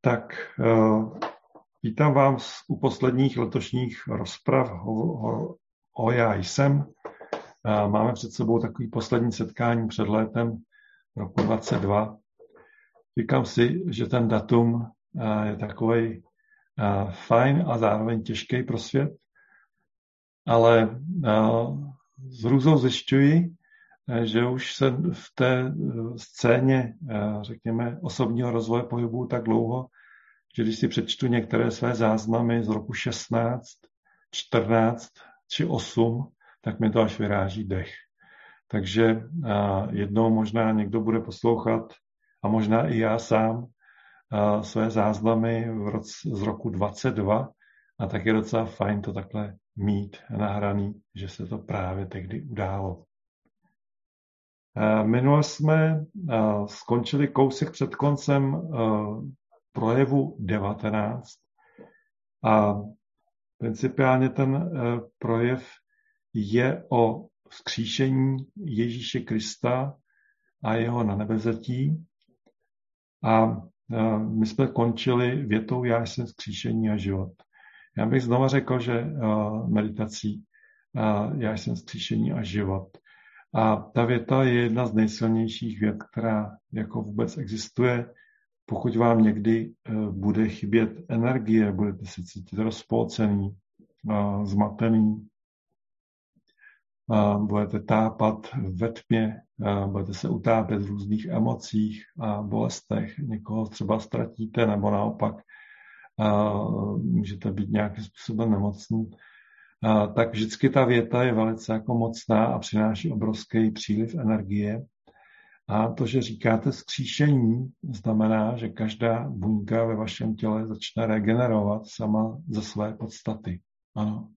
Tak uh, vítám vás u posledních letošních rozprav o, o, o Já jsem. Uh, máme před sebou takový poslední setkání před létem roku 22. Říkám si, že ten datum uh, je takový fajn a zároveň těžký pro svět, ale s hrůzou zjišťuji, že už se v té scéně, řekněme, osobního rozvoje pohybu tak dlouho, že když si přečtu některé své záznamy z roku 16, 14 či 8, tak mi to až vyráží dech. Takže jednou možná někdo bude poslouchat, a možná i já sám, své záznamy v roce, z roku 22, a tak je docela fajn to takhle mít nahraný, že se to právě tehdy událo. Minule jsme skončili kousek před koncem projevu 19 a principiálně ten projev je o vzkříšení Ježíše Krista a jeho na nebezetí. A my jsme končili větou Já jsem vzkříšení a život. Já bych znova řekl, že meditací Já jsem vzkříšení a život a ta věta je jedna z nejsilnějších vět, která jako vůbec existuje. Pokud vám někdy eh, bude chybět energie, budete se cítit rozpolcený, zmatený, budete tápat ve tmě, budete se utápět v různých emocích a bolestech, někoho třeba ztratíte, nebo naopak můžete být nějakým způsobem nemocný, tak vždycky ta věta je velice jako mocná a přináší obrovský příliv energie. A to, že říkáte skříšení, znamená, že každá buňka ve vašem těle začne regenerovat sama ze své podstaty. Ano.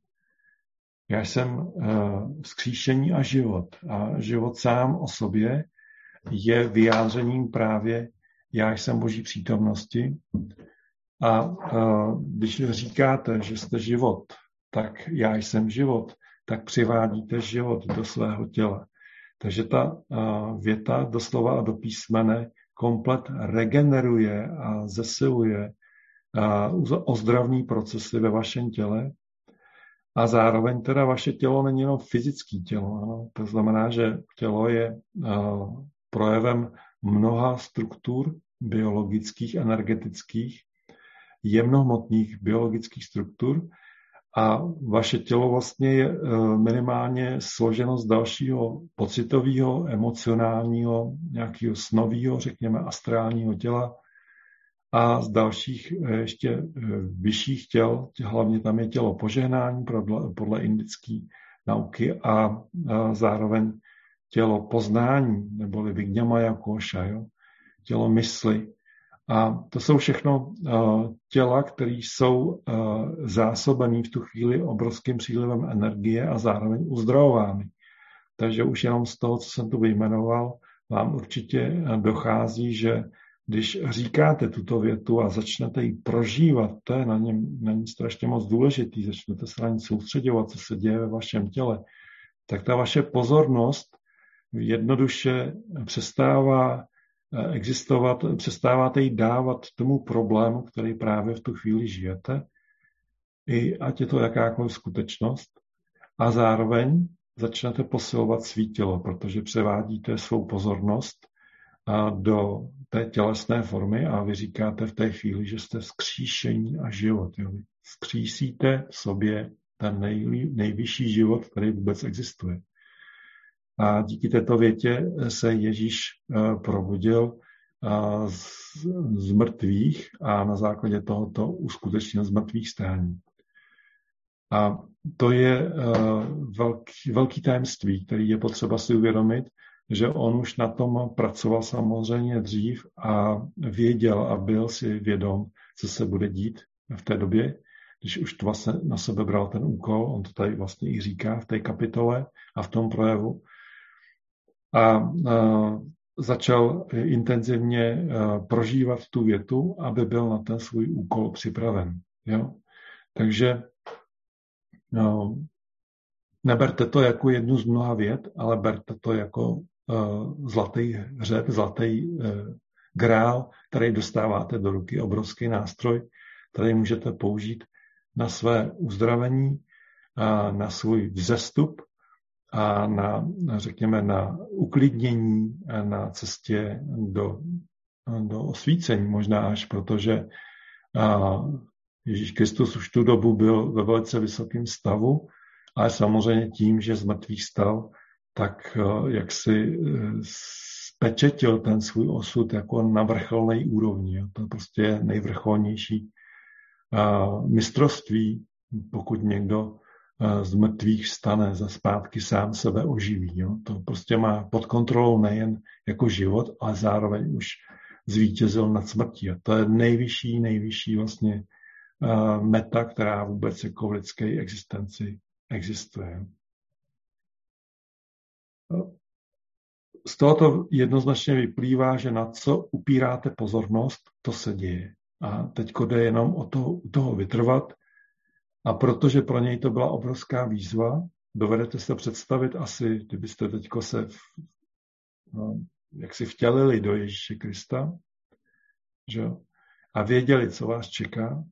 Já jsem uh, skříšení a život. A život sám o sobě je vyjádřením právě já jsem Boží přítomnosti. A uh, když říkáte, že jste život, tak já jsem život, tak přivádíte život do svého těla. Takže ta věta doslova a do písmene komplet regeneruje a zesiluje ozdravní procesy ve vašem těle a zároveň teda vaše tělo není jenom fyzické tělo. Ano? To znamená, že tělo je projevem mnoha struktur biologických, energetických, jemnohmotných biologických struktur, a vaše tělo vlastně je eh, minimálně složeno z dalšího pocitového, emocionálního, nějakého snového, řekněme, astrálního těla a z dalších eh, ještě eh, vyšších těl, hlavně tam je tělo požehnání podle indické nauky a zároveň tělo poznání, neboli Vignamaya Koša, jo? tělo mysli, a to jsou všechno uh, těla, které jsou uh, zásobené v tu chvíli obrovským přílivem energie a zároveň uzdravovány. Takže už jenom z toho, co jsem tu vyjmenoval, vám určitě dochází, že když říkáte tuto větu a začnete ji prožívat, to je na něm, na něm strašně moc důležitý, začnete se na ní soustředovat, co se děje ve vašem těle, tak ta vaše pozornost jednoduše přestává existovat, přestáváte jí dávat tomu problému, který právě v tu chvíli žijete, i ať je to jakákoliv skutečnost, a zároveň začnete posilovat svý tělo, protože převádíte svou pozornost do té tělesné formy a vy říkáte v té chvíli, že jste skříšení a život. Jo. Skřísíte v sobě ten nej, nejvyšší život, který vůbec existuje. A díky této větě se Ježíš eh, probudil eh, z mrtvých a na základě tohoto uskutečnil z mrtvých stání. A to je eh, velký, velký tajemství, který je potřeba si uvědomit, že on už na tom pracoval samozřejmě dřív a věděl a byl si vědom, co se bude dít v té době, když už to vlastně na sebe bral ten úkol, on to tady vlastně i říká v té kapitole a v tom projevu, a začal intenzivně prožívat tu větu, aby byl na ten svůj úkol připraven. Jo? Takže no, neberte to jako jednu z mnoha věd, ale berte to jako uh, zlatý hřeb, zlatý uh, grál, který dostáváte do ruky, obrovský nástroj, který můžete použít na své uzdravení, a na svůj vzestup a na, řekněme, na uklidnění na cestě do, do osvícení možná až, protože Ježíš Kristus už tu dobu byl ve velice vysokém stavu, ale samozřejmě tím, že z mrtvých stal, tak jak si spečetil ten svůj osud jako na vrcholné úrovni. To prostě je nejvrcholnější mistrovství, pokud někdo z mrtvých stane, za zpátky sám sebe oživí. Jo. To prostě má pod kontrolou nejen jako život, ale zároveň už zvítězil nad smrtí. A to je nejvyšší, nejvyšší vlastně meta, která vůbec jako v lidské existenci existuje. Z tohoto jednoznačně vyplývá, že na co upíráte pozornost, to se děje. A teď jde jenom o to, toho vytrvat a protože pro něj to byla obrovská výzva, dovedete se představit asi, kdybyste teď se v, no, jak si vtělili do Ježíše Krista že? a věděli, co vás čeká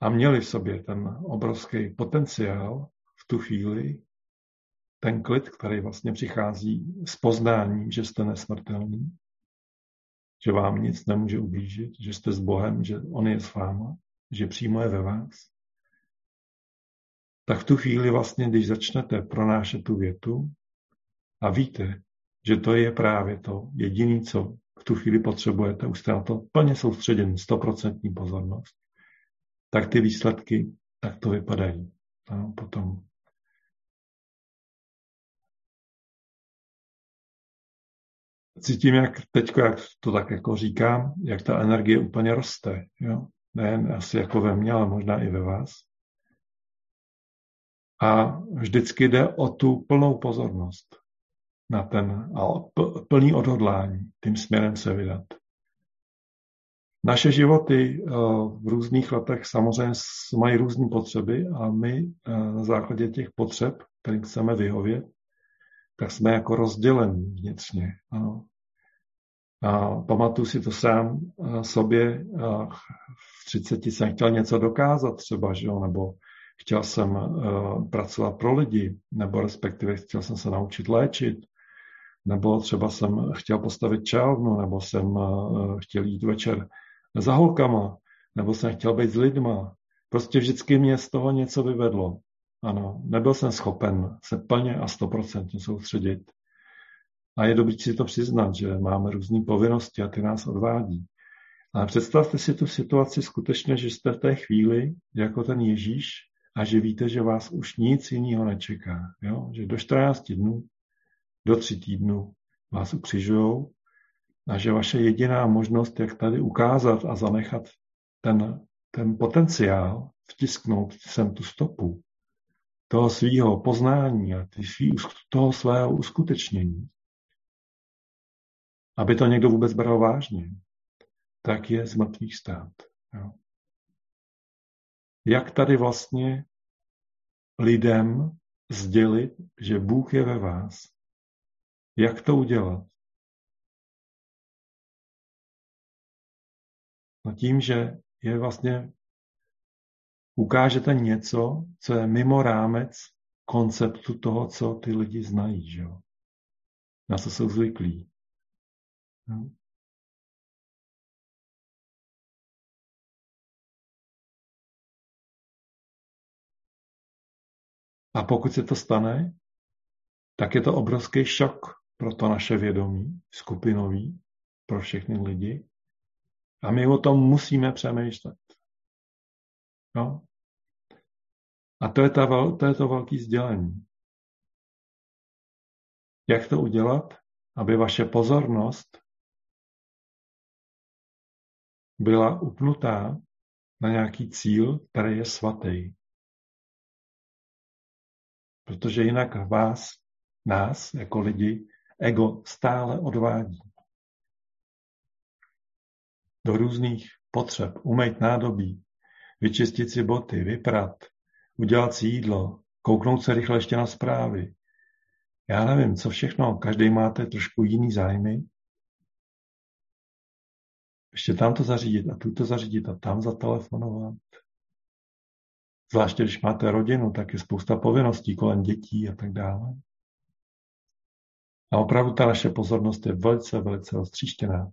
a měli v sobě ten obrovský potenciál v tu chvíli, ten klid, který vlastně přichází s poznáním, že jste nesmrtelný, že vám nic nemůže ublížit, že jste s Bohem, že On je s váma, že přímo je ve vás, tak v tu chvíli vlastně, když začnete pronášet tu větu a víte, že to je právě to jediné, co v tu chvíli potřebujete, už jste na to plně soustředění, stoprocentní pozornost, tak ty výsledky tak to vypadají. A potom cítím, jak teď, jak to tak jako říkám, jak ta energie úplně roste. Jo? Nejen asi jako ve mně, ale možná i ve vás. A vždycky jde o tu plnou pozornost na ten a plný odhodlání tím směrem se vydat. Naše životy eh, v různých letech samozřejmě mají různé potřeby a my eh, na základě těch potřeb, kterým chceme vyhovět, tak jsme jako rozdělení vnitřně. Ano. A pamatuju si to sám sobě. V 30 jsem chtěl něco dokázat třeba, že jo? nebo chtěl jsem pracovat pro lidi, nebo respektive chtěl jsem se naučit léčit, nebo třeba jsem chtěl postavit čálnu, nebo jsem chtěl jít večer za holkama, nebo jsem chtěl být s lidma. Prostě vždycky mě z toho něco vyvedlo. Ano, nebyl jsem schopen se plně a stoprocentně soustředit a je dobré si to přiznat, že máme různé povinnosti a ty nás odvádí. Ale představte si tu situaci skutečně, že jste v té chvíli jako ten Ježíš a že víte, že vás už nic jiného nečeká. Jo? Že do 14 dnů, do 3 týdnů vás ukřižujou a že vaše jediná možnost, jak tady ukázat a zanechat ten, ten potenciál, vtisknout sem tu stopu toho svého poznání a toho svého uskutečnění, aby to někdo vůbec bral vážně, tak je z mrtvých stát. Jo. Jak tady vlastně lidem sdělit, že Bůh je ve vás? Jak to udělat? No tím, že je vlastně ukážete něco, co je mimo rámec konceptu toho, co ty lidi znají, že jo? Na co jsou zvyklí. No. A pokud se to stane, tak je to obrovský šok pro to naše vědomí, skupinový, pro všechny lidi. A my o tom musíme přemýšlet. No. A to je, ta, to je to velké sdělení. Jak to udělat, aby vaše pozornost byla upnutá na nějaký cíl, který je svatý. Protože jinak vás, nás, jako lidi, ego stále odvádí. Do různých potřeb, umejt nádobí, vyčistit si boty, vyprat, udělat si jídlo, kouknout se rychle ještě na zprávy. Já nevím, co všechno, každý máte trošku jiný zájmy ještě tam to zařídit a tu to zařídit a tam zatelefonovat. Zvláště když máte rodinu, tak je spousta povinností kolem dětí a tak dále. A opravdu ta naše pozornost je velice, velice roztříštěná.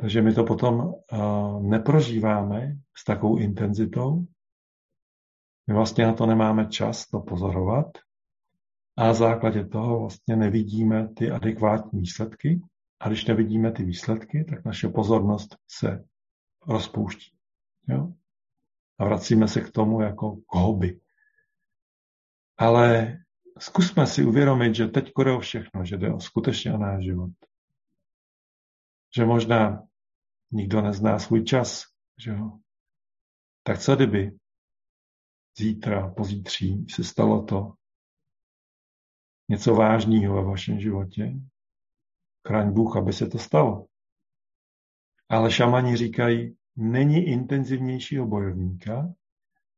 Takže my to potom uh, neprožíváme s takovou intenzitou. My vlastně na to nemáme čas to pozorovat a na základě toho vlastně nevidíme ty adekvátní výsledky. A když nevidíme ty výsledky, tak naše pozornost se rozpouští. Jo? A vracíme se k tomu jako k hobby. Ale zkusme si uvědomit, že teď jde o všechno, že jde o skutečně o náš život. Že možná nikdo nezná svůj čas, že jo. Tak co kdyby zítra, pozítří se stalo to něco vážného ve vašem životě? Chraň Bůh, aby se to stalo. Ale šamani říkají, není intenzivnějšího bojovníka,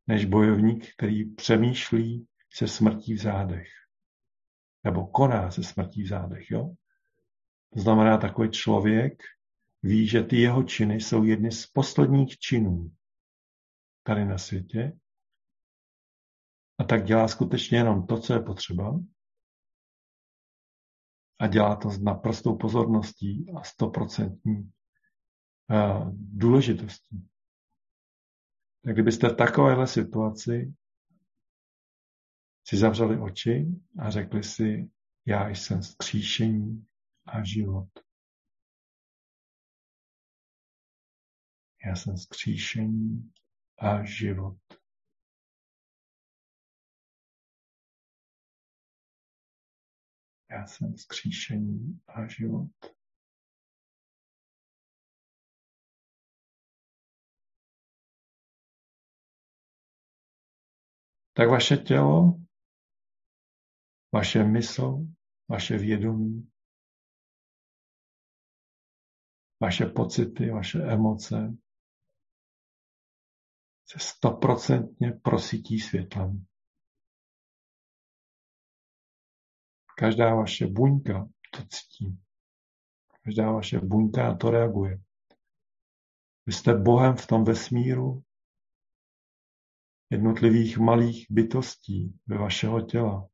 než bojovník, který přemýšlí se smrtí v zádech. Nebo koná se smrtí v zádech, jo? To znamená, takový člověk ví, že ty jeho činy jsou jedny z posledních činů tady na světě a tak dělá skutečně jenom to, co je potřeba a dělá to s naprostou pozorností a stoprocentní eh, důležitostí. Tak kdybyste v takovéhle situaci si zavřeli oči a řekli si, já jsem skříšení a život. Já jsem skříšení a život. Já jsem skříšení a život. Tak vaše tělo vaše mysl, vaše vědomí, vaše pocity, vaše emoce se stoprocentně prosítí světlem. Každá vaše buňka to ctí. Každá vaše buňka na to reaguje. Vy jste Bohem v tom vesmíru jednotlivých malých bytostí ve vašeho těla.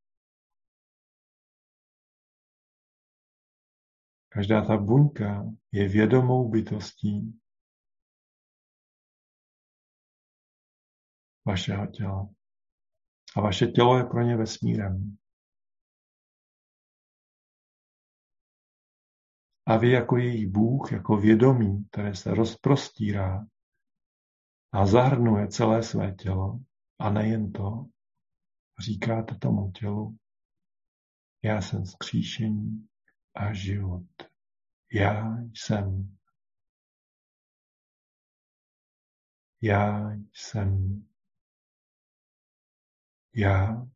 Každá ta buňka je vědomou bytostí vašeho těla. A vaše tělo je pro ně vesmírem. A vy jako jejich Bůh, jako vědomí, které se rozprostírá a zahrnuje celé své tělo, a nejen to, říkáte tomu tělu, já jsem skříšení, a život. Já jsem. Já jsem. Já.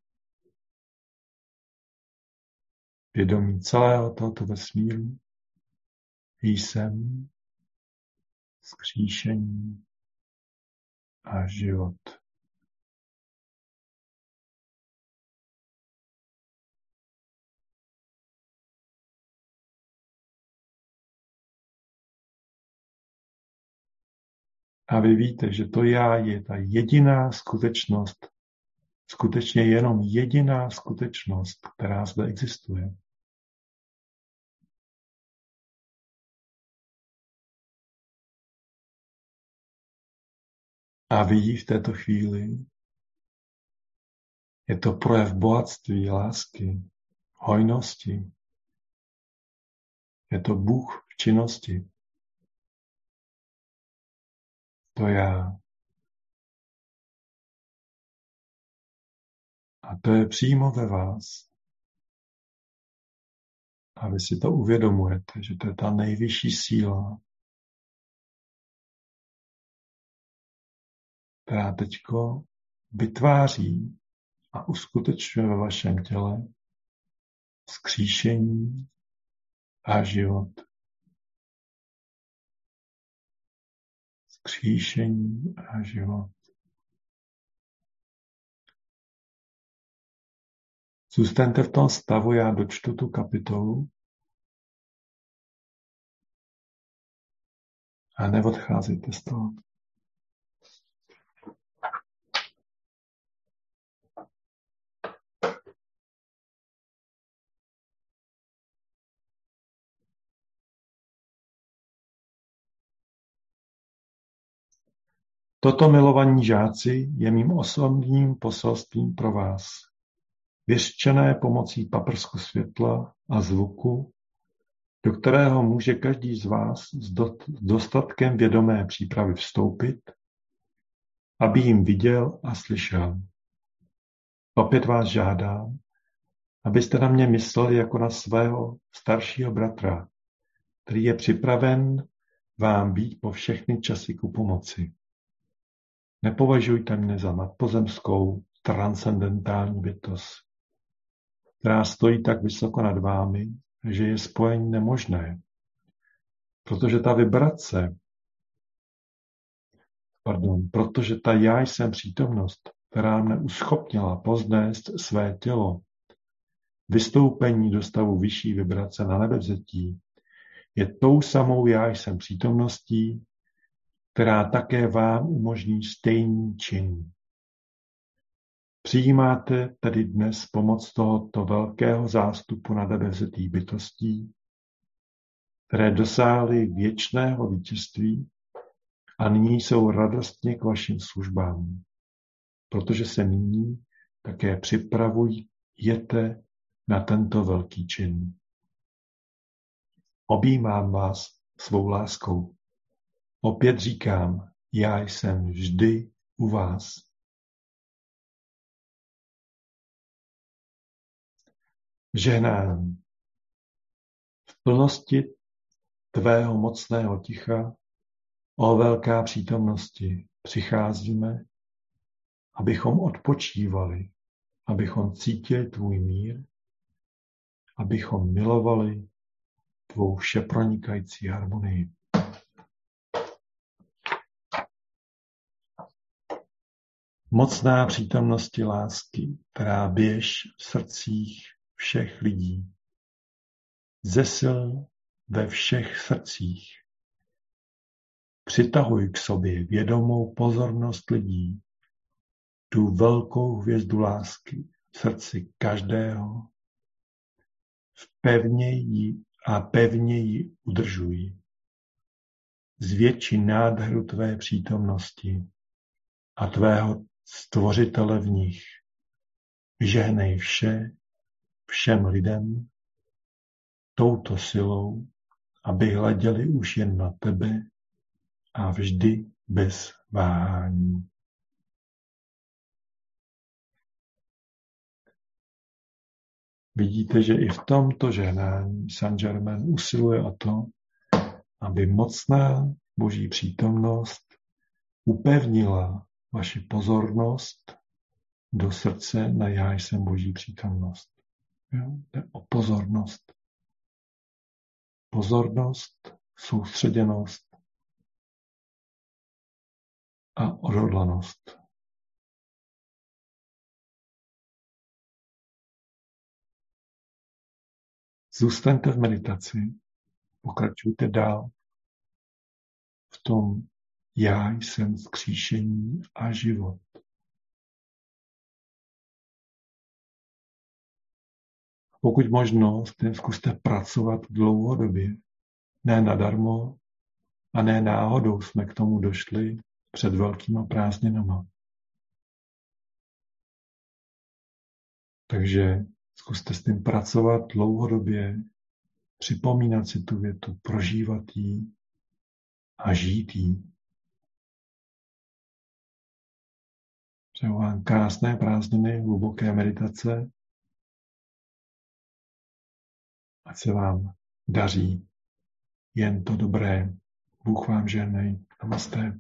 Vědomí celého tohoto vesmíru jsem skříšení a život. A vy víte, že to já je ta jediná skutečnost, skutečně jenom jediná skutečnost, která zde existuje. A vidí v této chvíli, je to projev bohatství, lásky, hojnosti. Je to Bůh v činnosti to já. A to je přímo ve vás. A vy si to uvědomujete, že to je ta nejvyšší síla, která teďko vytváří a uskutečňuje ve vašem těle skříšení a život. vzkříšení a život. Zůstaňte v tom stavu, já dočtu tu kapitolu. A neodcházejte z toho. Toto, milovaní žáci, je mým osobním poselstvím pro vás, vyřčené pomocí paprsku světla a zvuku, do kterého může každý z vás s dostatkem vědomé přípravy vstoupit, aby jim viděl a slyšel. Opět vás žádám, abyste na mě mysleli jako na svého staršího bratra, který je připraven vám být po všechny časy ku pomoci. Nepovažujte mne za nadpozemskou, transcendentální bytost, která stojí tak vysoko nad vámi, že je spojení nemožné. Protože ta vibrace, pardon, protože ta já jsem přítomnost, která mne uschopnila poznést své tělo, vystoupení do stavu vyšší vibrace na nebevzetí, je tou samou já jsem přítomností, která také vám umožní stejný čin. Přijímáte tedy dnes pomoc tohoto velkého zástupu nadebevzetých bytostí, které dosáhly věčného vítězství a nyní jsou radostně k vašim službám, protože se nyní také připravujete na tento velký čin. Objímám vás svou láskou. Opět říkám, já jsem vždy u vás. Žehnání. V plnosti tvého mocného ticha, o velká přítomnosti, přicházíme, abychom odpočívali, abychom cítili tvůj mír, abychom milovali tvou všepronikající harmonii. Mocná přítomnosti lásky, která běž v srdcích všech lidí, zesil ve všech srdcích. Přitahuj k sobě vědomou pozornost lidí, tu velkou hvězdu lásky v srdci každého. Pevně ji a pevně ji udržuj. Zvětší nádheru tvé přítomnosti a tvého stvořitele v nich. Žehnej vše, všem lidem, touto silou, aby hleděli už jen na tebe a vždy bez váhání. Vidíte, že i v tomto žehnání Saint Germain usiluje o to, aby mocná boží přítomnost upevnila vaši pozornost do srdce na já jsem boží přítomnost. Jo? Jde o pozornost. Pozornost, soustředěnost a odhodlanost. Zůstaňte v meditaci, pokračujte dál v tom já jsem vzkříšení a život. Pokud možno, s tím zkuste pracovat dlouhodobě. Ne nadarmo a ne náhodou jsme k tomu došli před velkýma prázdninama. Takže zkuste s tím pracovat dlouhodobě, připomínat si tu větu, prožívat ji a žít ji. Přeju vám krásné prázdniny, hluboké meditace. Ať se vám daří jen to dobré. Bůh vám žehnej. Namaste.